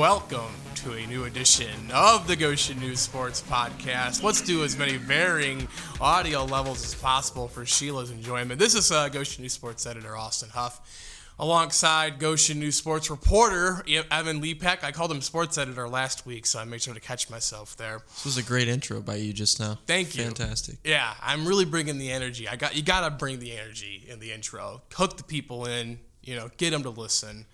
welcome to a new edition of the Goshen News Sports Podcast. Let's do as many varying audio levels as possible for Sheila's enjoyment. This is uh, Goshen News Sports editor Austin Huff, alongside Goshen News Sports reporter Evan Lepek. I called him sports editor last week, so I made sure to catch myself there. This was a great intro by you just now. Thank you. Fantastic. Yeah, I'm really bringing the energy. I got you. Got to bring the energy in the intro. Hook the people in. You know, get them to listen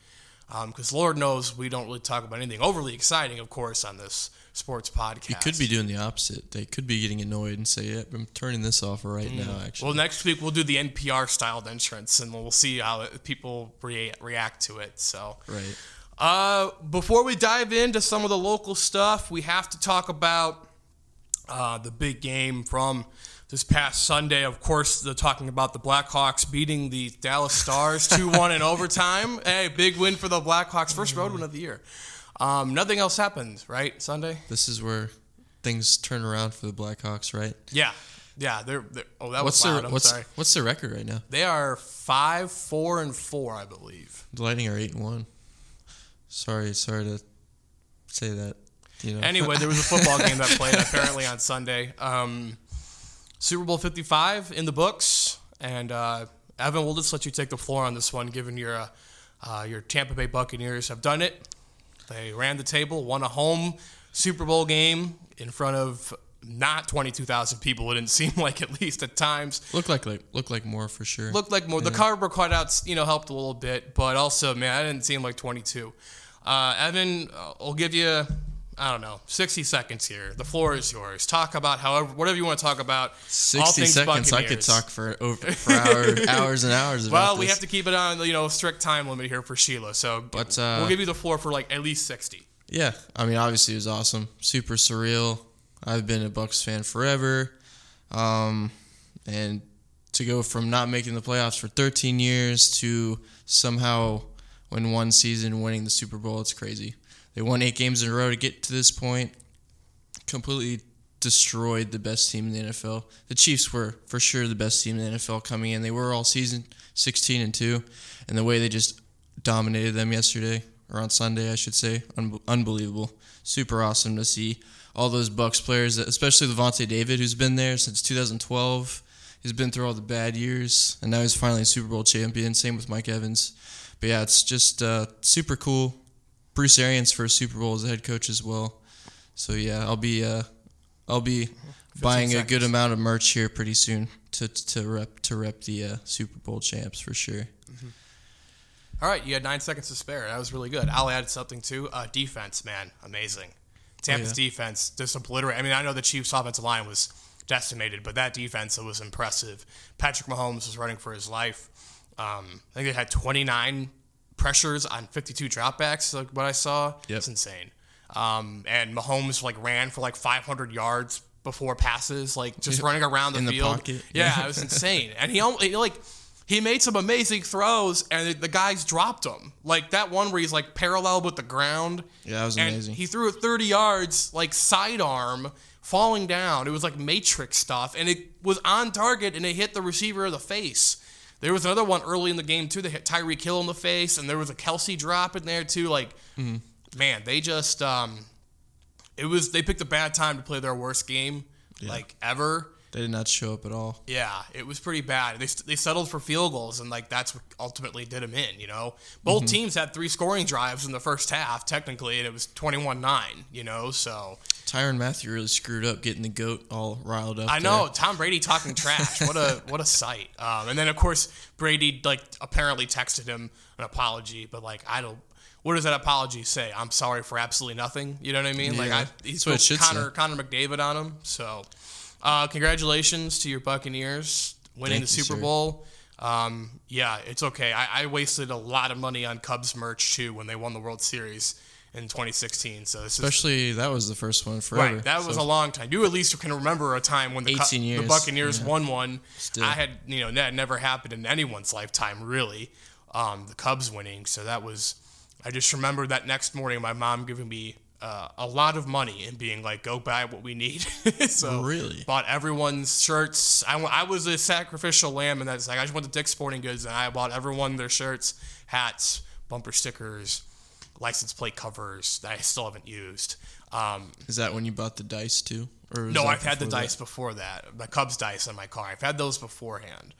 because um, Lord knows we don't really talk about anything overly exciting, of course, on this sports podcast. You could be doing the opposite. They could be getting annoyed and say, "Yep, I'm turning this off right mm. now." Actually, well, next week we'll do the NPR styled entrance, and we'll see how it, people re- react to it. So, right. Uh, before we dive into some of the local stuff, we have to talk about uh, the big game from this past Sunday. Of course, they're talking about the Blackhawks beating the Dallas Stars 2 1 in overtime. Hey, big win for the Blackhawks, first road win of the year. Um, nothing else happened, right, Sunday? This is where things turn around for the Blackhawks, right? Yeah. Yeah, they're, they're oh that what's was loud. Their, what's sorry. what's their record right now? They are five, four, and four, I believe. The Lightning are eight and one. Sorry, sorry to say that. You know. Anyway, there was a football game that played apparently on Sunday. Um, Super Bowl 55 in the books. And uh, Evan, we'll just let you take the floor on this one, given your uh, uh, your Tampa Bay Buccaneers have done it. They ran the table, won a home Super Bowl game in front of not 22,000 people. It didn't seem like at least at times. Looked like like looked like more for sure. Looked like more. Yeah. The cardboard cutouts, you know, helped a little bit, but also, man, I didn't seem like 22. Uh, Evan, I'll give you I don't know, 60 seconds here. The floor is yours. Talk about however, whatever you want to talk about. 60 seconds, I could talk for over for hour, hours and hours. well, we this. have to keep it on, you know, strict time limit here for Sheila. So, but uh, we'll give you the floor for like at least 60. Yeah, I mean, obviously it was awesome, super surreal. I've been a Bucs fan forever, um, and to go from not making the playoffs for 13 years to somehow win one season, winning the Super Bowl, it's crazy. They won eight games in a row to get to this point. Completely destroyed the best team in the NFL. The Chiefs were for sure the best team in the NFL coming in. They were all season 16 and 2 and the way they just dominated them yesterday or on Sunday I should say un- unbelievable. Super awesome to see all those Bucs players, especially Lavonte David who's been there since 2012. He's been through all the bad years and now he's finally a Super Bowl champion. Same with Mike Evans. But yeah, it's just uh, super cool Bruce Arians for a Super Bowl as a head coach as well. So yeah, I'll be uh, I'll be buying seconds. a good amount of merch here pretty soon to to rep to rep the uh, Super Bowl champs for sure. Mm-hmm. All right, you had nine seconds to spare. That was really good. I'll add something too. Uh, defense, man, amazing. Tampa's oh, yeah. defense just obliterate. I mean, I know the Chiefs' offensive line was decimated, but that defense was impressive. Patrick Mahomes was running for his life. Um, I think they had 29 pressures on 52 dropbacks, like what I saw. Yep. It's insane. Um, and Mahomes like ran for like 500 yards before passes, like just running around the In field. The yeah, it was insane. And he, he like he made some amazing throws, and the guys dropped him. Like that one where he's like parallel with the ground. Yeah, that was amazing. He threw it 30 yards, like sidearm, falling down. It was like Matrix stuff, and it was on target, and it hit the receiver in the face. There was another one early in the game too. They hit Tyreek Hill in the face, and there was a Kelce drop in there too. Like, mm-hmm. man, they just um, it was they picked a bad time to play their worst game yeah. like ever. They did not show up at all. Yeah, it was pretty bad. They, they settled for field goals, and like that's what ultimately did them in. You know, both mm-hmm. teams had three scoring drives in the first half, technically, and it was twenty one nine. You know, so Tyrann Mathieu really screwed up getting the goat all riled up. I know there. Tom Brady talking trash. what a what a sight. Um, and then of course Brady like apparently texted him an apology, but like I don't. What does that apology say? I'm sorry for absolutely nothing. You know what I mean? Yeah, like I, he's put Connor say. Connor McDavid on him. So uh, congratulations to your Buccaneers winning Thank the Super you, Bowl. Um, yeah, it's okay. I, I, wasted a lot of money on Cubs merch too when they won the World Series in 2016. So especially is, that was the first one forever. Right, that so. was a long time. You at least can remember a time when the, the Buccaneers yeah. won one. Still. I had you know that never happened in anyone's lifetime really. Um, the Cubs winning, so that was. I just remember that next morning, my mom giving me uh, a lot of money and being like, "Go buy what we need." so really bought everyone's shirts. I, I was a sacrificial lamb, and that's like I just went to Dick's Sporting Goods and I bought everyone their shirts, hats, bumper stickers, license plate covers that I still haven't used. Um, Is that when you bought the dice too? Or no, I've had the that? dice before that. The Cubs dice on my car. I've had those beforehand.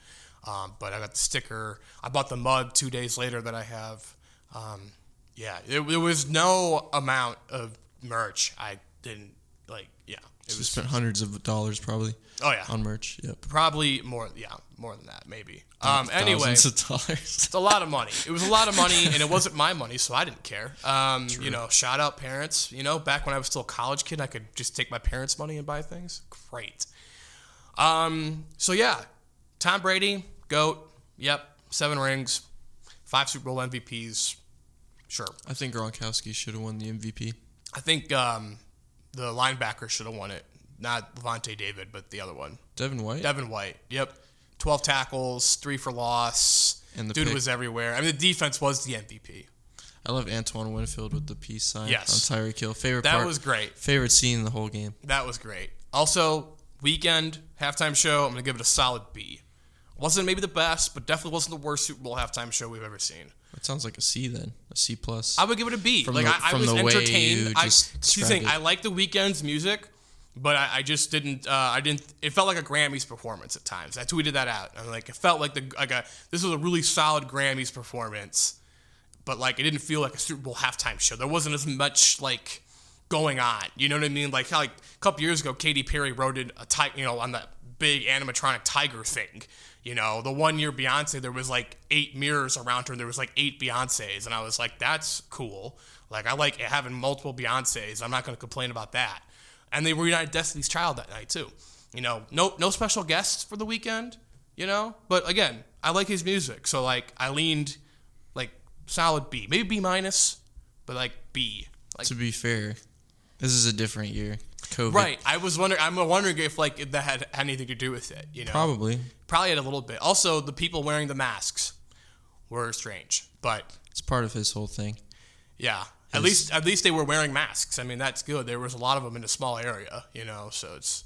Um, but I got the sticker. I bought the mug two days later that I have. Um, yeah, there, there was no amount of merch I didn't like. Yeah, it You was. spent hundreds of dollars probably Oh yeah, on merch. Yep. probably more. Yeah, more than that maybe. Um, anyway, of dollars. it's a lot of money. It was a lot of money, and it wasn't my money, so I didn't care. Um, you know, shout out parents. You know, back when I was still a college kid, I could just take my parents' money and buy things. Great. Um, so yeah, Tom Brady, goat. Yep, seven rings, five Super Bowl MVPs. Sure. I think Gronkowski should have won the MVP. I think um, the linebacker should have won it, not Lavonte David, but the other one, Devin White. Devin White. Yep, twelve tackles, three for loss. And the dude pick. was everywhere. I mean, the defense was the MVP. I love Antoine Winfield with the peace sign Yes. on Tyreek Hill. Favorite That part. was great. favorite scene in the whole game. That was great. Also, Weeknd halftime show. I'm gonna give it a solid B. Wasn't maybe the best, but definitely wasn't the worst Super Bowl halftime show we've ever seen. That sounds like a C then, a C plus. I would give it a B. From like the- I, I was the entertained. I, see thing, it. I like the Weeknd's music, but I, I just didn't. Uh, I didn't. It felt like a Grammys performance at times. I tweeted that out. I'm like, it felt like the like a. This was a really solid Grammys performance, but like it didn't feel like a Super Bowl halftime show. There wasn't as much like going on. You know what I mean? Like how like a couple years ago, Katy Perry wrote in a type, you know, on that big animatronic tiger thing. You know, the one year Beyonce, there was like eight mirrors around her, and there was like eight Beyonces, and I was like, that's cool. Like I like having multiple Beyonces. I'm not going to complain about that. And they reunited Destiny's Child that night too. You know, no no special guests for the Weeknd. You know, but again, I like his music, so like I leaned like solid B, maybe B minus, but like B. Like to be fair, this is a different year. COVID. Right. I was wondering. I'm wondering if like if that had anything to do with it. You know, Probably. probably had a little bit. Also, the people wearing the masks were strange, but It's part of his whole thing. yeah. At least, at least they were wearing masks. I mean, that's good. There was a lot of them in a small area, you know. So it's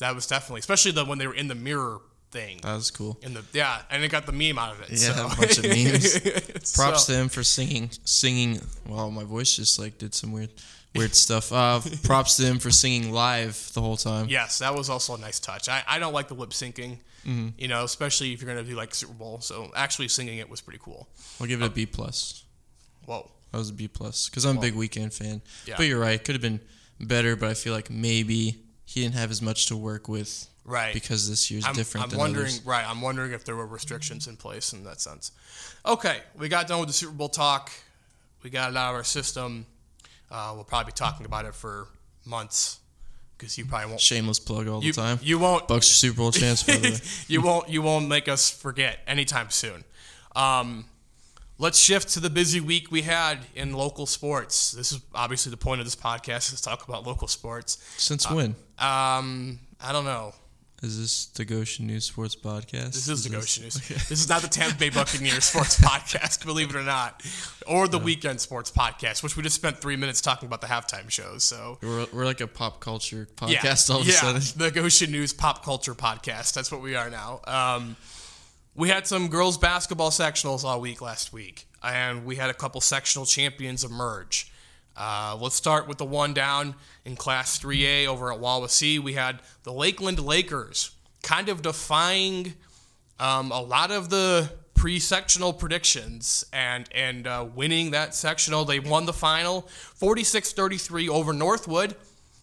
that was definitely, especially the when they were in the mirror thing. That was cool. In the yeah, and it got the meme out of it. Yeah, so. a bunch of memes. Props So- to him for singing. Singing. Wow, my voice just like did some weird, weird stuff. Uh, props to him for singing live the whole time. Yes, that was also a nice touch. I, I don't like the lip syncing, Mm-hmm. you know, especially if you're gonna do like Super Bowl. So actually singing it was pretty cool. I'll give it a B plus. Whoa. That was a B plus because I'm a big Weeknd fan. Yeah. But you're right, could have been better. But I feel like maybe he didn't have as much to work with Right. because this year's I'm, different I'm wondering, others. right? I'm wondering if there were restrictions in place in that sense. Okay, we got done with the Super Bowl talk. We got it out of our system. Uh, we'll probably be talking about it for months because you probably won't. Shameless plug all You, the time. you won't. Bucs are Super Bowl chance by the way. you won't. You won't make us forget anytime soon. Um, let's shift to the busy week we had in local sports. This is obviously the point of this podcast is to talk about local sports. Since Uh, when Um, I don't know. Is this the Goshen News Sports Podcast? This is the Goshen News. This is not the Tampa Bay Buccaneers sports podcast, believe it or not, or the Weeknd sports podcast, which we just spent three minutes talking about the halftime shows. So We're, we're like a pop culture yeah, podcast all of yeah, a sudden. the Goshen News pop culture podcast. That's what we are now. Um, we had some girls basketball sectionals all week last week, and we had a couple sectional champions emerge. Uh, let's start with the one down in Class 3A over at Wawasee. We had the Lakeland Lakers kind of defying um, a lot of the pre-sectional predictions and and uh, winning that sectional. They won the final 46-33 over Northwood,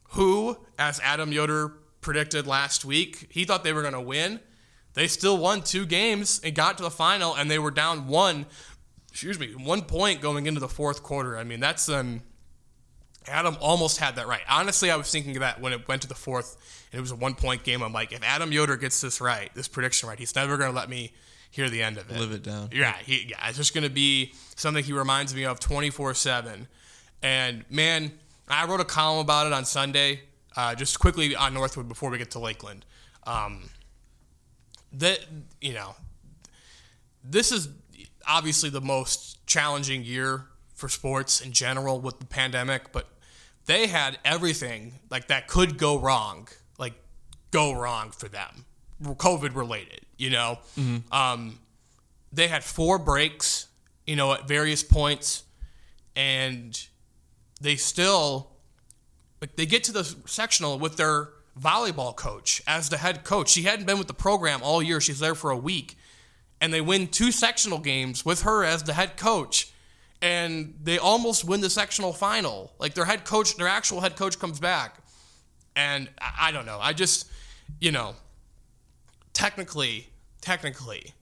who, as Adam Yoder predicted last week, he thought they were going to win. They still won two games and got to the final, and they were down one. Excuse me, one point going into the fourth quarter. I mean, that's um. Adam almost had that right. Honestly, I was thinking of that when it went to the fourth and it was a one point game. I'm like, if Adam Yoder gets this right, this prediction right, he's never going to let me hear the end of it. Live it down. Yeah, he, yeah, it's just going to be something he reminds me of 24 7. And man, I wrote a column about it on Sunday, uh, just quickly on Northwood before we get to Lakeland. Um, that, you know, this is obviously the most challenging year for sports in general with the pandemic, but they had everything like that could go wrong, like go wrong for them, COVID related. You know, um, they had four breaks, you know, at various points, and they still like they get to the sectional with their volleyball coach as the head coach. She hadn't been with the program all year. She's there for a week, and they win two sectional games with her as the head coach. And they almost win the sectional final. Like their head coach, their actual head coach comes back. And I, I don't know. I just, you know, technically, technically,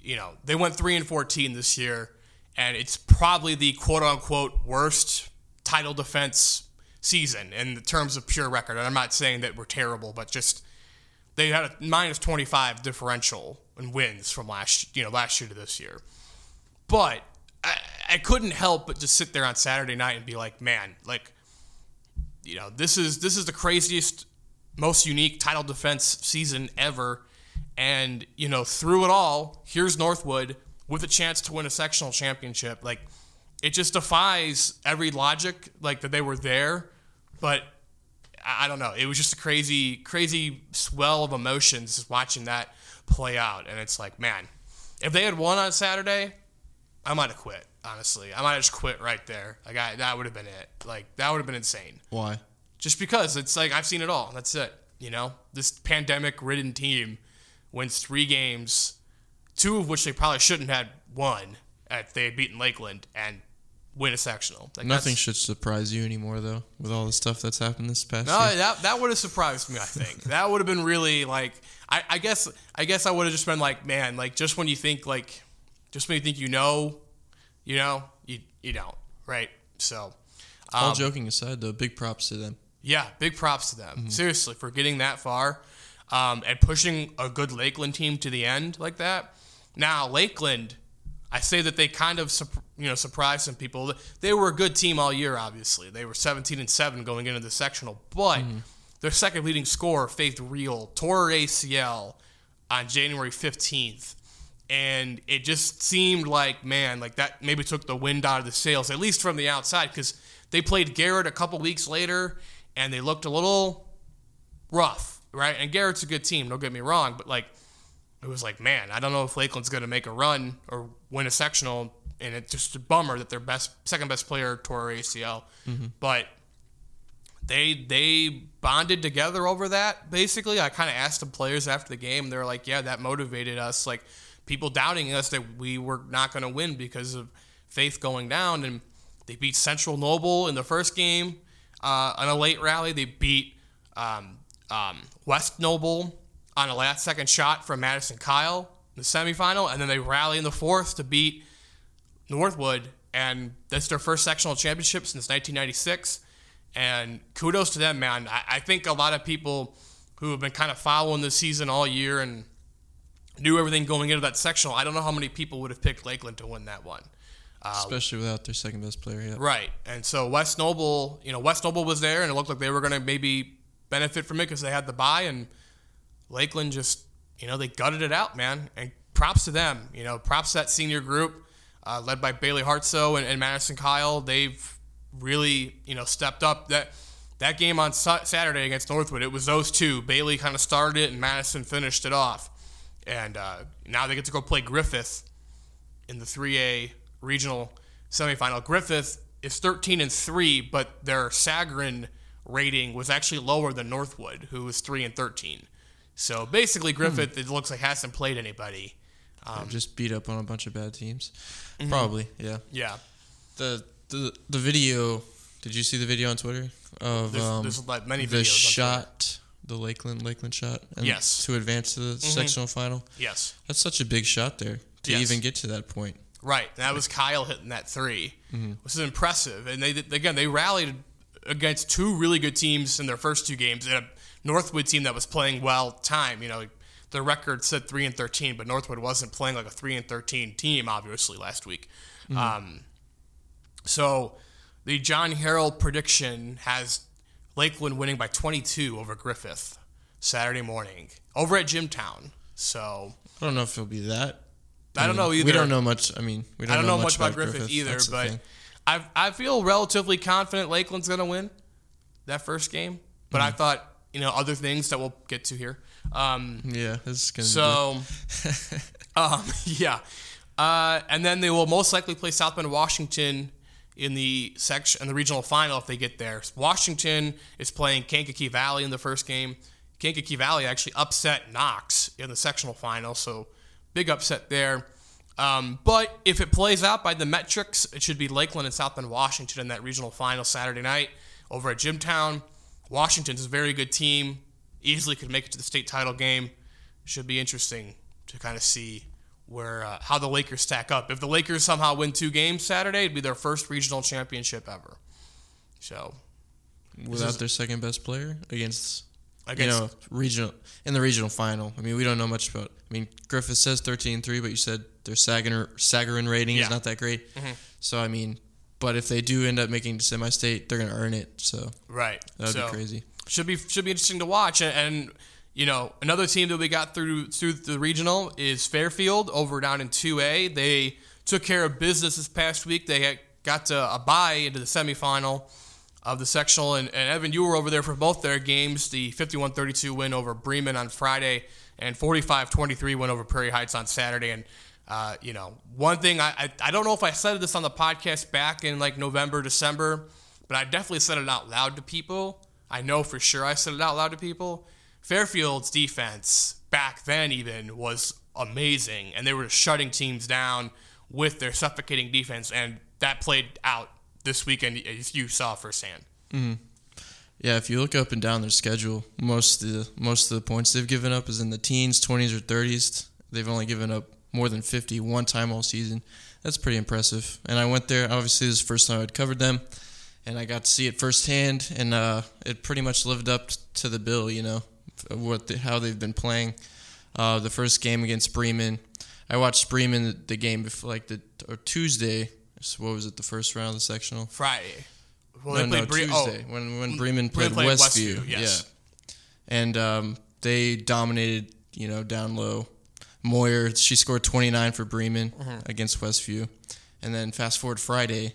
you know, they went 3 and 14 this year, and it's probably the quote unquote worst title defense season in terms of pure record. And I'm not saying that we're terrible, but just they had a minus 25 differential in wins from last, you know, last year to this year. But I, I couldn't help but just sit there on Saturday night and be like, man, like, you know, this is this is the craziest, most unique title defense season ever. And, you know, through it all, here's Northwood with a chance to win a sectional championship. Like, it just defies every logic, like that they were there. But I don't know. It was just a crazy, crazy swell of emotions just watching that play out. And it's like, man, if they had won on Saturday, I might have quit. Honestly, I might have just quit right there. Like I, that would have been it. Like that would have been insane. Why? Just because it's like I've seen it all. That's it. You know, this pandemic-ridden team wins three games, two of which they probably shouldn't have won if they had beaten Lakeland, and win a sectional. Like Nothing should surprise you anymore, though, with all the stuff that's happened this past no, year. that that would have surprised me. I think that would have been really like I, I guess I guess I would have just been like, man, like just when you think like, just when you think you know, you know, you you don't, right? So, um, all joking aside, though, big props to them. Yeah, big props to them. Mm-hmm. Seriously, for getting that far um, and pushing a good Lakeland team to the end like that. Now, Lakeland, I say that they kind of you know surprised some people. They were a good team all year. Obviously, they were 17 and seven going into the sectional, but mm-hmm. their second leading scorer, Faith Real, tore ACL on January 15th. And it just seemed like, man, like that maybe took the wind out of the sails, at least from the outside, because they played Garrett a couple weeks later, and they looked a little rough, right? And Garrett's a good team, don't get me wrong, but like it was like, man, I don't know if Lakeland's going to make a run or win a sectional, and it's just a bummer that their best, second best player tore ACL. Mm-hmm. But they they bonded together over that. Basically, I kind of asked the players after the game, they're like, yeah, that motivated us. Like people doubting us that we were not going to win because of Faith going down, and they beat Central Noble in the first game uh, on a late rally. They beat um, um, West Noble on a last second shot from Madison Kyle in the semifinal, and then they rally in the fourth to beat Northwood, and that's their first sectional championship since 1996. And kudos to them, man. I, I think a lot of people who have been kind of following the season all year and knew everything going into that sectional. I don't know how many people would have picked Lakeland to win that one. Uh, Especially without their second best player yet. Right. And so West Noble, you know, West Noble was there and it looked like they were going to maybe benefit from it because they had the buy. And Lakeland just, you know, they gutted it out, man. And props to them. You know, props to that senior group uh, led by Bailey Hartso and, and, Madison Kyle. They've really, you know, stepped up. That that game on Saturday against Northwood, it was those two. Bailey kind of started it, and Madison finished it off. And uh, now they get to go play Griffith in the 3A regional semifinal. Griffith is 13 and three, but their Sagarin rating was actually lower than Northwood, who was three and 13. So basically, hmm. Griffith, hmm. it looks like hasn't played anybody. Um, just beat up on a bunch of bad teams. Mm-hmm. Probably, yeah. Yeah. The the the video. Did you see the video on Twitter of there's, um, there's like many the shot, the Lakeland Lakeland shot? yes. To advance to the mm-hmm. sectional final. Yes. That's such a big shot there to yes. even get to that point. Right. That was Kyle hitting that 3 mm-hmm. which is impressive. And they again they rallied against two really good teams in their first two games. And a Northwood team that was playing well time. You know, the record said three and thirteen, but Northwood wasn't playing like a three and thirteen team, obviously last week. Mm-hmm. Um, so the John Harold prediction has Lakeland winning by 22 over Griffith Saturday morning over at Jimtown. So I don't know if it'll be that. I, I don't know either. We don't know much. I mean, we don't, I don't know, know much, about, Griffith, Griffith either, but I I feel relatively confident Lakeland's going to win that first game. But mm-hmm. I thought you know other things that we'll get to here. Um, yeah, this is gonna so. um, yeah, uh, and then they will most likely play South Bend, Washington in the section in the regional final if they get there. Washington is playing Kankakee Valley in the first game. Kankakee Valley actually upset Knox in the sectional final, so big upset there. Um, but if it plays out by the metrics, it should be Lakeland and South Bend Washington in that regional final Saturday night over at Jimtown. Washington's a very good team, easily could make it to the state title game. Should be interesting to kind of see where uh, how the Lakers stack up. If the Lakers somehow win two games Saturday, it'd be their first regional championship ever. So without is, their second best player against, against you know regional in the regional final. I mean, we don't know much about. I mean, Griffith says 13-3, but you said their Sagarin, Sagarin rating yeah. is not that great. Mm-hmm. So I mean, but if they do end up making semi-state, they're gonna earn it. So right, that would so, be crazy. Should be should be interesting to watch and, and you know, another team that we got through through the regional is Fairfield over down in 2A. They took care of business this past week. They got to a bye into the semifinal of the sectional. And, and Evan, you were over there for both their games the 51 32 win over Bremen on Friday and 45 23 win over Prairie Heights on Saturday. And, uh, you know, one thing I, I, I don't know if I said this on the podcast back in like November, December, but I definitely said it out loud to people. I know for sure I said it out loud to people Fairfield's defense back then even was amazing, and they were shutting teams down with their suffocating defense, and that played out this weekend as you saw firsthand. Mm-hmm. Yeah, if you look up and down their schedule, most of the most of the points they've given up is in the teens, twenties, or thirties. They've only given up more than 50 one time all season. That's pretty impressive. And I went there. Obviously, this is the first time I'd covered them, and I got to see it firsthand, and uh, it pretty much lived up to the bill. You know, what the, how they've been playing. Uh, the first game against Bremen, I watched Bremen the, the game before, like the or Tuesday. So what was it? The first round of the sectional. Friday. Well, no, no, Bre- Tuesday oh, when when Bremen played, played Westview. Westview yes. Yeah, and um, they dominated. You know, down low. Moyer, she scored 29 for Bremen mm-hmm. against Westview, and then fast forward Friday,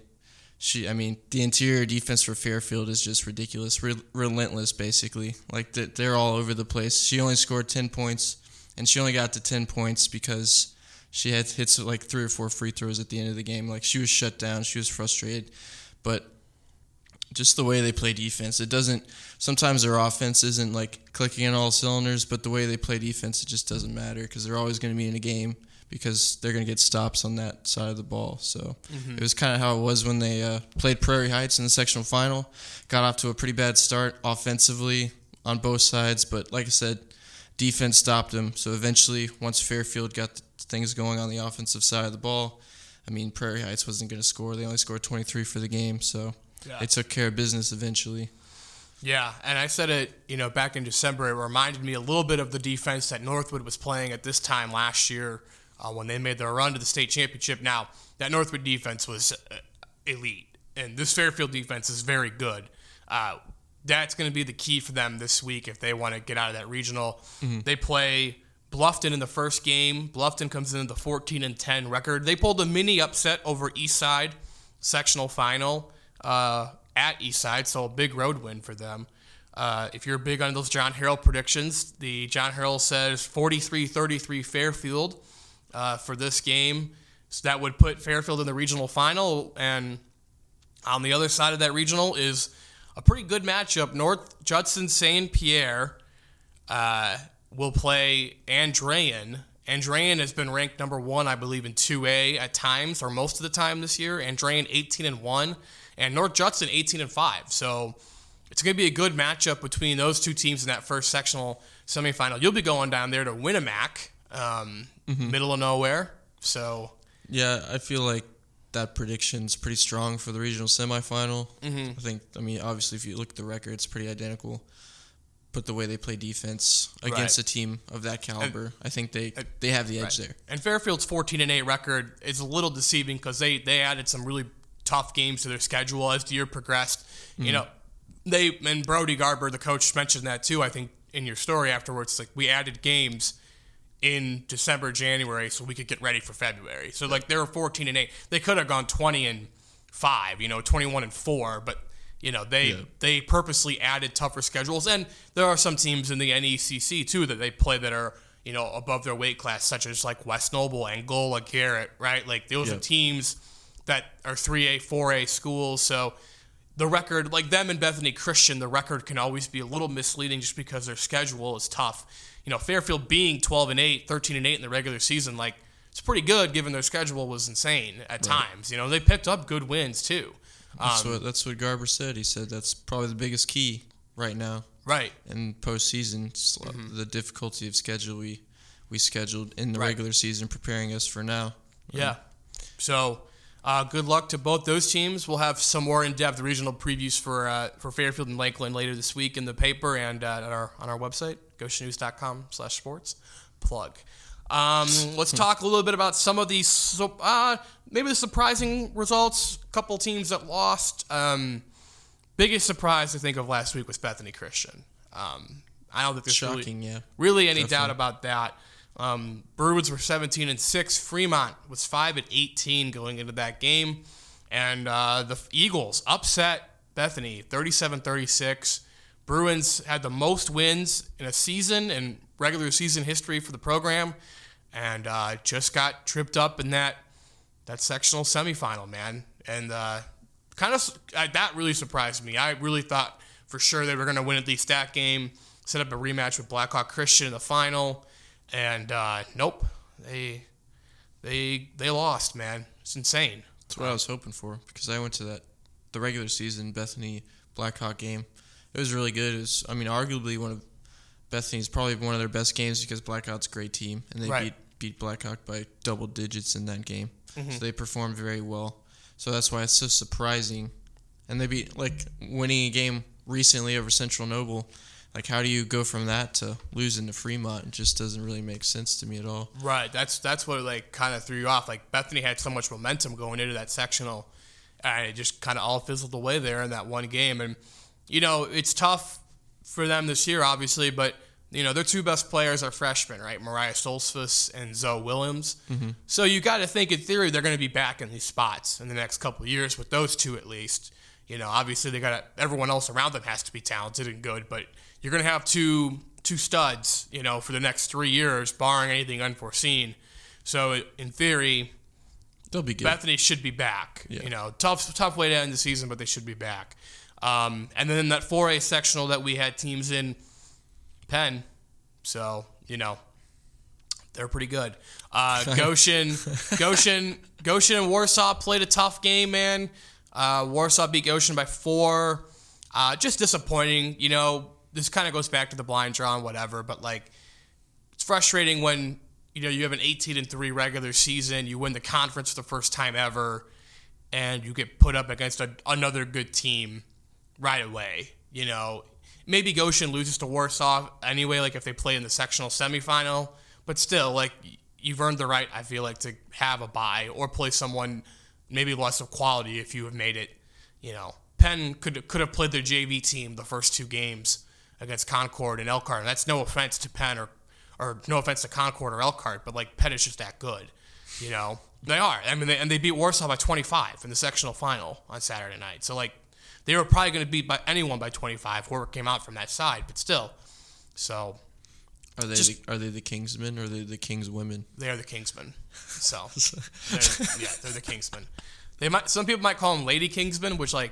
she I mean the interior defense for Fairfield is just ridiculous, Re- relentless basically. Like they're all over the place. She only scored 10 points and she only got to 10 points because she had hits like three or four free throws at the end of the game. Like she was shut down, she was frustrated. But just the way they play defense, it doesn't sometimes their offense isn't like clicking on all cylinders, but the way they play defense it just doesn't matter because they're always going to be in a game because they're going to get stops on that side of the ball. So mm-hmm. it was kind of how it was when they uh, played Prairie Heights in the sectional final. Got off to a pretty bad start offensively on both sides, but like I said, defense stopped them. So eventually, once Fairfield got things going on the offensive side of the ball, I mean, Prairie Heights wasn't going to score. They only scored 23 for the game, so yeah. they took care of business eventually. Yeah, and I said it, you know, back in December. It reminded me a little bit of the defense that Northwood was playing at this time last year uh, when they made their run to the state championship. Now, that Northwood defense was uh, elite, and this Fairfield defense is very good. Uh, that's going to be the key for them this week if they want to get out of that regional. Mm-hmm. They play Bluffton in the first game. Bluffton comes in the 14 and 10 record. They pulled a mini upset over Eastside sectional final uh, at Eastside, so a big road win for them. Uh, if you're big on those John Harrell predictions, the John Harrell says 43 33 Fairfield uh, for this game. So that would put Fairfield in the regional final. And on the other side of that regional is a pretty good matchup. North Judson St. Pierre uh, will play Andrean. Andrean has been ranked number one, I believe, in 2A at times, or most of the time this year. Andrean 18 and 1, and North Judson 18 and 5. So it's going to be a good matchup between those two teams in that first sectional semifinal. You'll be going down there to Winamac um, mm-hmm. middle of nowhere. So yeah, I feel like that prediction's pretty strong for the regional semifinal. Mm-hmm. I think. I mean, obviously, if you look at the record, it's pretty identical. But the way they play defense against right. a team of that caliber, and, I think they they have the edge right. there. And Fairfield's 14 and 8 record is a little deceiving because they they added some really tough games to their schedule as the year progressed. Mm-hmm. You know, they and Brody Garber, the coach, mentioned that too. I think in your story afterwards, like we added games in December, January, so we could get ready for February. So like they were 14 and 8. They could have gone 20 and 5, you know, 21 and 4, but you know, they yeah. they purposely added tougher schedules and there are some teams in the NECC too that they play that are, you know, above their weight class such as like West Noble, Angola, Garrett, right? Like those yeah. are teams that are 3A, 4A schools. So the record, like them and Bethany Christian, the record can always be a little misleading just because their schedule is tough. You know, Fairfield being 12 and 8, 13 and 8 in the regular season, like it's pretty good given their schedule was insane at times. You know, they picked up good wins too. That's what that's what Garber said. He said that's probably the biggest key right now Right. in postseason. L- The difficulty of schedule we we scheduled in the Mm-hmm. Right. regular season, preparing us for now. Yeah. So, uh, good luck to both those teams. We'll have some more in-depth regional previews for uh, for Fairfield and Lakeland later this week in the paper and uh, at our on our website, goshennews.com/sports. Plug. Um, let's talk a little bit about some of these, so, uh, maybe the surprising results. A couple teams that lost. Um, biggest surprise I think of last week was Bethany Christian. Um, I don't think there's really, Shocking, yeah. really any doubt about that. Um, Bruins were 17 and six. Fremont was five and 18 going into that game, and uh, the Eagles upset Bethany 37-36. Bruins had the most wins in a season in regular season history for the program, and uh, just got tripped up in that that sectional semifinal, man. And uh, kind of that really surprised me. I really thought for sure they were going to win at least that game, set up a rematch with Blackhawk Christian in the final, and uh, nope, they they they lost, man. It's insane. That's what I was hoping for because I went to that the regular season Bethany Blackhawk game. It was really good. It was, I mean, arguably one of Bethany's probably one of their best games because Blackhawk's a great team and they Right. beat beat Blackhawk by double digits in that game. Mm-hmm. So they performed very well. So that's why it's so surprising. And they beat like winning a game recently over Central Noble. Like, how do you go from that to losing to Fremont? It just doesn't really make sense to me at all. Right. That's that's what like kind of threw you off. Like Bethany had so much momentum going into that sectional, and it just kind of all fizzled away there in that one game. And you know it's tough for them this year, obviously, but you know their two best players are freshmen, right? Mariah Stoltzfus and Zoe Williams. Mm-hmm. So you got to think in theory they're going to be back in these spots in the next couple of years with those two at least. You know, obviously they got everyone else around them has to be talented and good, but you're going to have two two studs, you know, for the next three years, barring anything unforeseen. So in theory, They'll be good. Bethany should be back. Yeah. You know, tough tough way to end the season, but they should be back. Um, and then that 4A sectional that we had teams in Penn, so you know they're pretty good. Uh, Goshen, Goshen, Goshen, and Warsaw played a tough game, man. Uh, Warsaw beat Goshen by four. Uh, just disappointing. You know, this kind of goes back to the blind draw and whatever, but like it's frustrating when you know you have an 18 and 3 regular season you win the conference for the first time ever and you get put up against a, another good team right away you know? Maybe goshen loses to warsaw anyway like if they play in the sectional semifinal but still like you've earned the right i feel like to have a bye or play someone maybe less of quality if you have made it you know? Penn could could have played their jv team the first two games against concord and elkhart and that's no offense to penn or or no offense to Concord or Elkhart, but like Penn is just that good, you know. They are. I mean, they, and they beat Warsaw by 25 in the sectional final on Saturday night. So like, they were probably going to beat by anyone by 25. Whoever came out from that side, but still. So Are they Just- the, are they the Kingsmen or are they the Kings women? they are the Kingsmen. So they're, yeah, they're the Kingsmen. They might. Some people might call them Lady Kingsmen, which like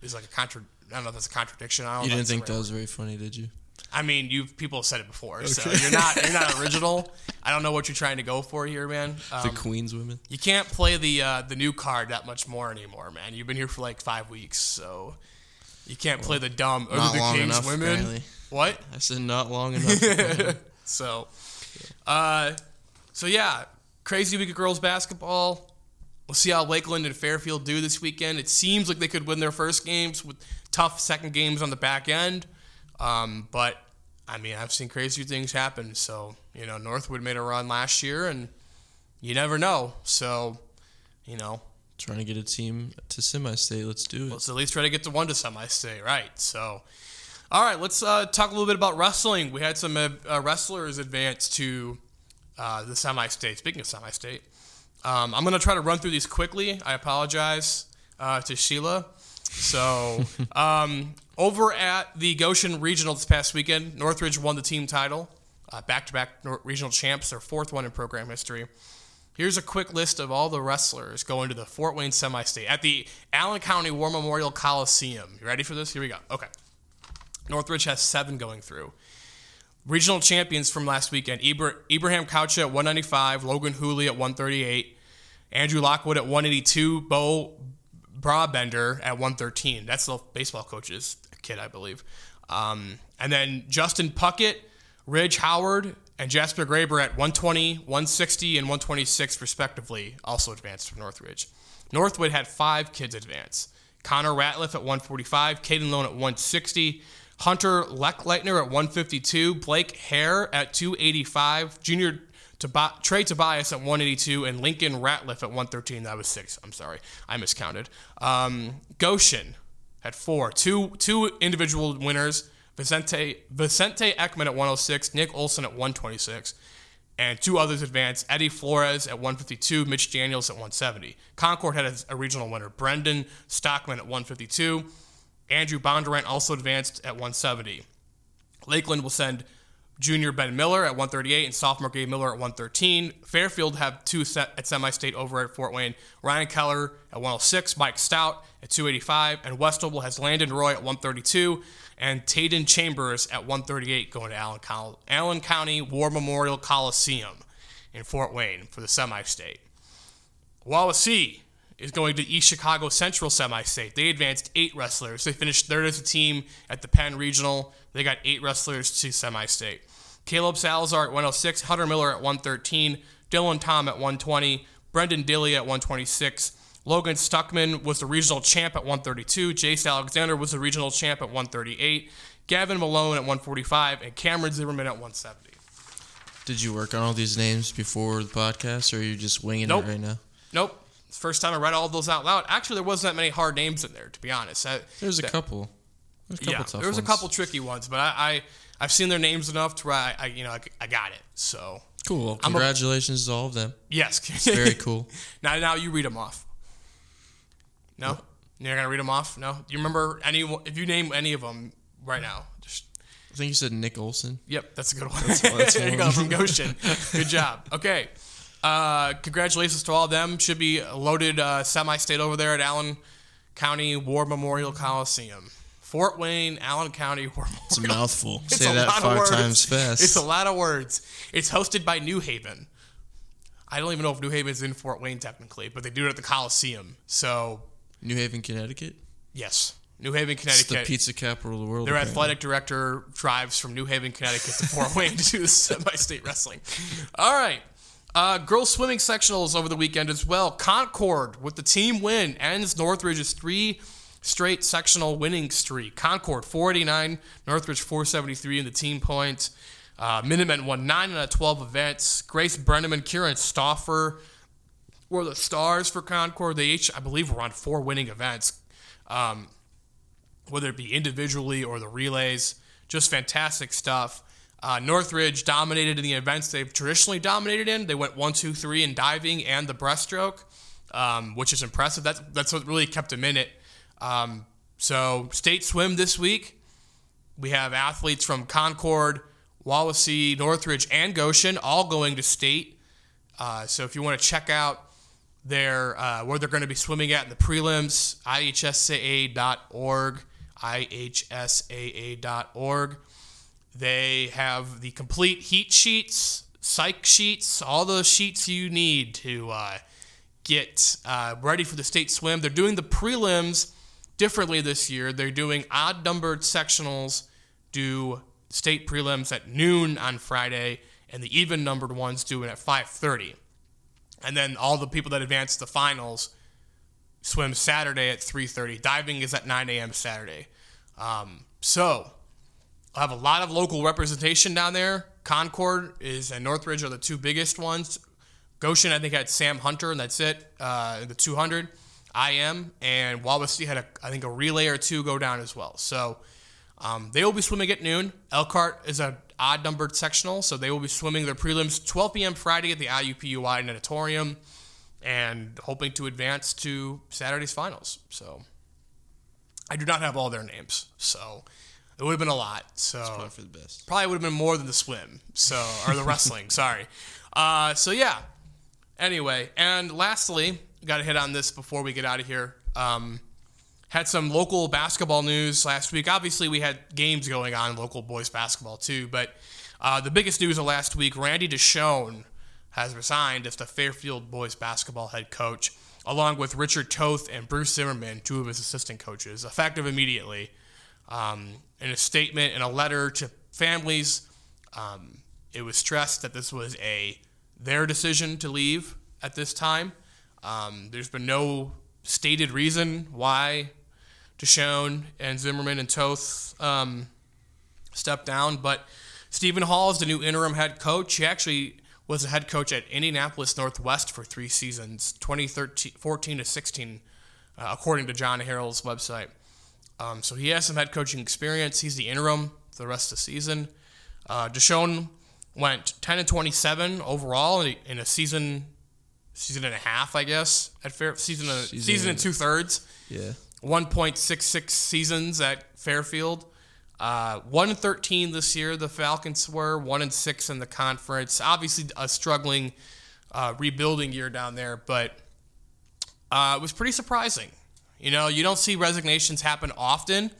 is like a contra. I don't know if that's a contradiction. I don't You didn't think that was very funny, did you? I mean, you people have said it before, so you're not you're not original. I don't know what you're trying to go for here, man. The Um, Queens women. you can't play the uh, the new card that much more anymore, man. You've been here for like five weeks, so you can't play the dumb. Not the long Kings enough, women. apparently. What? I said not long enough. So, uh, so yeah, crazy week of girls basketball. We'll see how Lakeland and Fairfield do this weekend. It seems like they could win their first games with tough second games on the back end. Um, but I mean, I've seen crazy things happen. So you know, Northwood made a run last year, and you never know. So you know, Trying to get a team to semi-state. Let's do it. let's at least try to get to one to semi-state, right? So, all right, let's uh, talk a little bit about wrestling. We had some uh, uh, wrestlers advance to uh, the semi-state. Speaking of semi-state, um, I'm going to try to run through these quickly. I apologize uh, to Sheila. So, um, over at the Goshen Regional this past weekend, Northridge won the team title, uh, back-to-back regional champs, their fourth one in program history. Here's a quick list of all the wrestlers going to the Fort Wayne semi-state at the Allen County War Memorial Coliseum. You ready for this? Here we go. Okay. Northridge has seven going through. Regional champions from last weekend: Ibra- Ibrahim Coucha at 195, Logan Hooley at 138, Andrew Lockwood at 182, Bo Brabender at 113. That's the baseball coach's kid, I believe. Um, and then Justin Puckett, Ridge Howard, and Jasper Graber at 120, 160, and 126, respectively, also advanced from Northridge. Northwood had five kids advance. Connor Ratliff at 145, Caden Lone at 160, Hunter Leckleitner at 152, Blake Hare at 285, Junior Tob- Trey Tobias at 182, and Lincoln Ratliff at 113. That was six. I'm sorry, I miscounted. Um, Goshen at four. Two two individual winners. Vicente Vicente Ekman at 106, Nick Olson at 126, and two others advanced: Eddie Flores at 152, Mitch Daniels at 170. Concord had a, a regional winner: Brendan Stockman at 152. Andrew Bondurant also advanced at 170. Lakeland will send junior Ben Miller at 138 and sophomore Gabe Miller at 113. Fairfield have two at semi-state over at Fort Wayne. Ryan Keller at 106, Mike Stout at 285, and Westover has Landon Roy at 132 and Tayden Chambers at 138 going to Allen, Col- Allen County War Memorial Coliseum in Fort Wayne for the semi-state. Wawasee is going to East Chicago Central Semi-State. They advanced eight wrestlers. They finished third as a team at the Penn Regional. They got eight wrestlers to Semi-State. Caleb Salazar at 106, Hunter Miller at 113, Dylan Tom at 120, Brendan Dilly at 126. Logan Stuckman was the regional champ at 132. Jace Alexander was the regional champ at 138. Gavin Malone at 145, and Cameron Zimmerman at 170. Did you work on all these names before the podcast, or are you just winging Nope. it right now? Nope. It's first time I read all those out loud. Actually, there wasn't that many hard names in there, to be honest. I, There's a that- couple. There's a couple yeah, tough there was a couple tricky ones, but I, I I've seen their names enough to where I, I you know I, I got it. So Cool. I'm a- Congratulations to all of them. yes, Very cool. now now you read them off. No, you're gonna read them off. No, do you remember any? If you name any of them right now, just I think you said Nick Olson. Yep, that's a good one. that's there you go from Goshen. Good job. Okay. Uh, congratulations to all of them. Should be loaded uh, semi-state over there at Allen County War Memorial Coliseum. Fort Wayne, Allen County War Memorial. It's a mouthful. It's Say a that lot of five words. times fast. It's a lot of words. It's hosted by New Haven. I don't even know if New Haven's in Fort Wayne technically, but they do it at the Coliseum. So New Haven, Connecticut. yes, New Haven, Connecticut. It's the pizza capital of the world. Their apparently. athletic director drives from New Haven, Connecticut to Fort Wayne to do the semi-state wrestling. All right. Uh, girls swimming sectionals over the weekend as well. Concord with the team win ends Northridge's three straight sectional winning streak. Concord 489, Northridge 473 in the team points. Uh, Minutemen won 9 out of 12 events. Grace Brenneman, Kieran Stauffer were the stars for Concord. They each, I believe, were on four winning events. Um, whether it be individually or the relays. Just fantastic stuff. Uh, Northridge dominated in the events they've traditionally dominated in. They went one, two, three in diving and the breaststroke, um, which is impressive. That's that's what really kept them in it. Um, so state swim this week. We have athletes from Concord, Wawasee, Northridge, and Goshen all going to state. Uh, so if you want to check out their uh, where they're going to be swimming at in the prelims, ihsaa.org, ihsaa.org. They have the complete heat sheets, psych sheets, all those sheets you need to uh, get uh, ready for the state swim. They're doing the prelims differently this year. They're doing odd numbered sectionals, do state prelims at noon on Friday, and the even numbered ones do it at 5:30 and then all the people that advance the finals swim Saturday at 3:30. Diving is at 9 a.m. Saturday. Um, so Have a lot of local representation down there. Concord is and Northridge are the two biggest ones. Goshen, I think, had Sam Hunter, and that's it. Uh, the 200, I am, and Wawasee had a, I think a relay or two go down as well. So um, they will be swimming at noon. Elkhart is a odd numbered sectional, so they will be swimming their prelims 12 p.m. Friday at the IUPUI Natatorium, and hoping to advance to Saturday's finals. So I do not have all their names, so it would have been a lot. So Probably for the best. probably would have been more than the swim, so or the wrestling. sorry. Uh, so yeah, Anyway, and lastly, got to hit on this before we get out of here. Um, had some local basketball news last week. Obviously, we had games going on local boys basketball too, but uh, the biggest news of last week: Randy DeShone has resigned as the Fairfield boys basketball head coach, along with Richard Toth and Bruce Zimmerman, two of his assistant coaches, effective immediately. Um, in a statement in a letter to families, um, it was stressed that this was a their decision to leave at this time. Um, there's been no stated reason why DeShone and Zimmerman and Toth um, stepped down, but Stephen Hall is the new interim head coach. He actually was a head coach at Indianapolis Northwest for three seasons, 2013, 14 to 16, uh, according to John Harrell's website. Um, so he has some head coaching experience. He's the interim for the rest of the season. Uh, DeShone went 10 and 27 overall in a, in a season, season and a half, I guess, at fair season, a, season, season and two thirds. Yeah. 1.66 seasons at Fairfield. Uh, one and 13 this year. The Falcons were one and six in the conference. Obviously, a struggling uh, rebuilding year down there, but uh, it was pretty surprising. You know, you don't see resignations happen often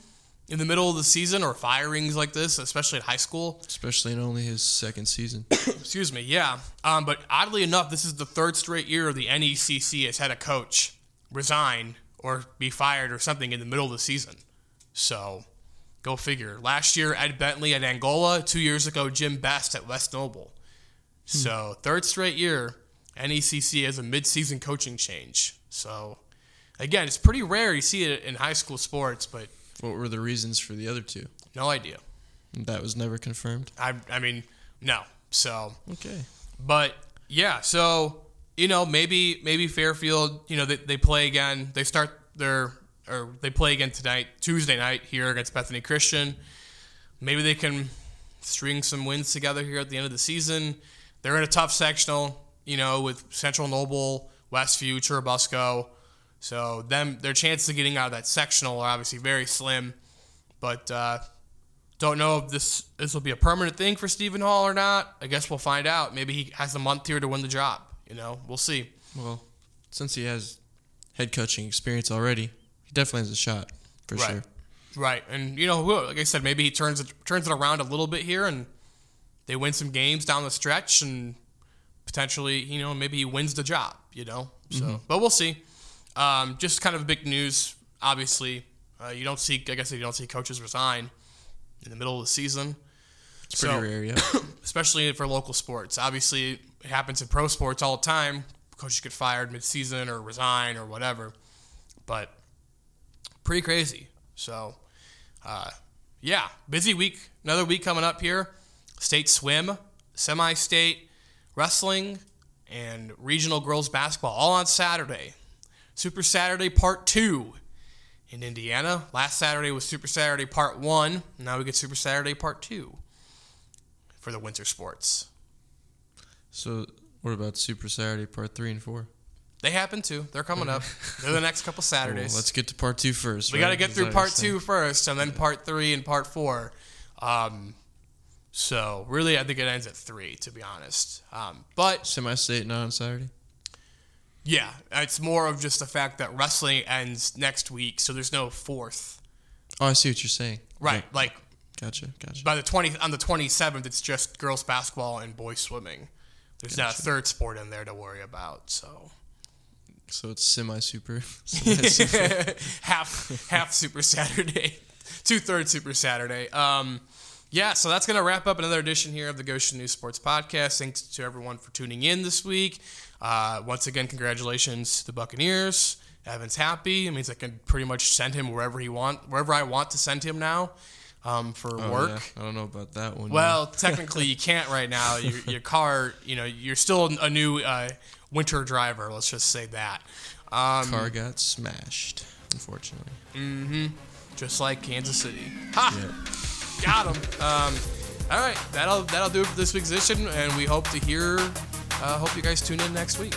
in the middle of the season or firings like this, especially at high school. Especially in only his second season. Excuse me, yeah. Um, but oddly enough, this is the third straight year the NECC has had a coach resign or be fired or something in the middle of the season. So, go figure. Last year, Ed Bentley at Angola. Two years ago, Jim Best at West Noble. Hmm. So, third straight year, NECC has a midseason coaching change. So, again, it's pretty rare you see it in high school sports, but what were the reasons for the other two? No idea. That was never confirmed. I I mean, no. So okay, but yeah, so you know maybe maybe Fairfield, you know they, they play again. They start their or they play again tonight, Tuesday night here against Bethany Christian. Maybe they can string some wins together here at the end of the season. They're in a tough sectional, you know, with Central Noble, Westview, Churubusco. So them their chances of getting out of that sectional are obviously very slim. But uh, don't know if this this will be a permanent thing for Stephen Hall or not. I guess we'll find out. Maybe he has a month here to win the job. You know, we'll see. Well, since he has head coaching experience already, he definitely has a shot for right. sure. Right, and you know, like I said, maybe he turns it turns it around a little bit here, and they win some games down the stretch, and potentially, you know, maybe he wins the job. You know, so mm-hmm. but we'll see. Um, just kind of big news. Obviously, uh, you don't see. I guess you don't see coaches resign in the middle of the season. It's so, pretty rare, yeah. especially for local sports. Obviously, it happens in pro sports all the time. Coaches get fired mid-season or resign or whatever. But pretty crazy. So, uh, yeah, busy week. Another week coming up here. State swim, semi-state wrestling, and regional girls basketball all on Saturday. Super Saturday Part 2 in Indiana. Last Saturday was Super Saturday Part 1. Now we get Super Saturday Part 2 for the winter sports. So, what about Super Saturday Part 3 and 4? They happen too. They're coming up. They're the next couple Saturdays. Well, let's get to part two first. We right? got to get through part two first, and then part three and part four. Um, so really, I think it ends at three, to be honest. Um, but semi-state not on Saturday. Yeah, it's more of just the fact that wrestling ends next week, so there's no fourth. Oh, I see what you're saying. Right, like gotcha, gotcha. By the twenty on the twenty seventh, it's just girls basketball and boys swimming. There's gotcha. not a third sport in there to worry about. So, so it's semi super, half half Super Saturday, two thirds Super Saturday. Um, yeah, so that's going to wrap up another edition here of the Goshen News Sports Podcast. Thanks to everyone for tuning in this week. Uh, once again, congratulations to the Buccaneers. Evan's happy. It means I can pretty much send him wherever he want, wherever I want to send him now um, for oh, work. Yeah. I don't know about that one. Well, technically you can't right now. Your, your, car, you know, you're still a new uh, winter driver. Let's just say that. Um, car got smashed, unfortunately. Mm-hmm. Just like Kansas City. Ha! Got him. Um, all right, that'll that'll do it for this week's edition, and we hope to hear. Uh, hope you guys tune in next week.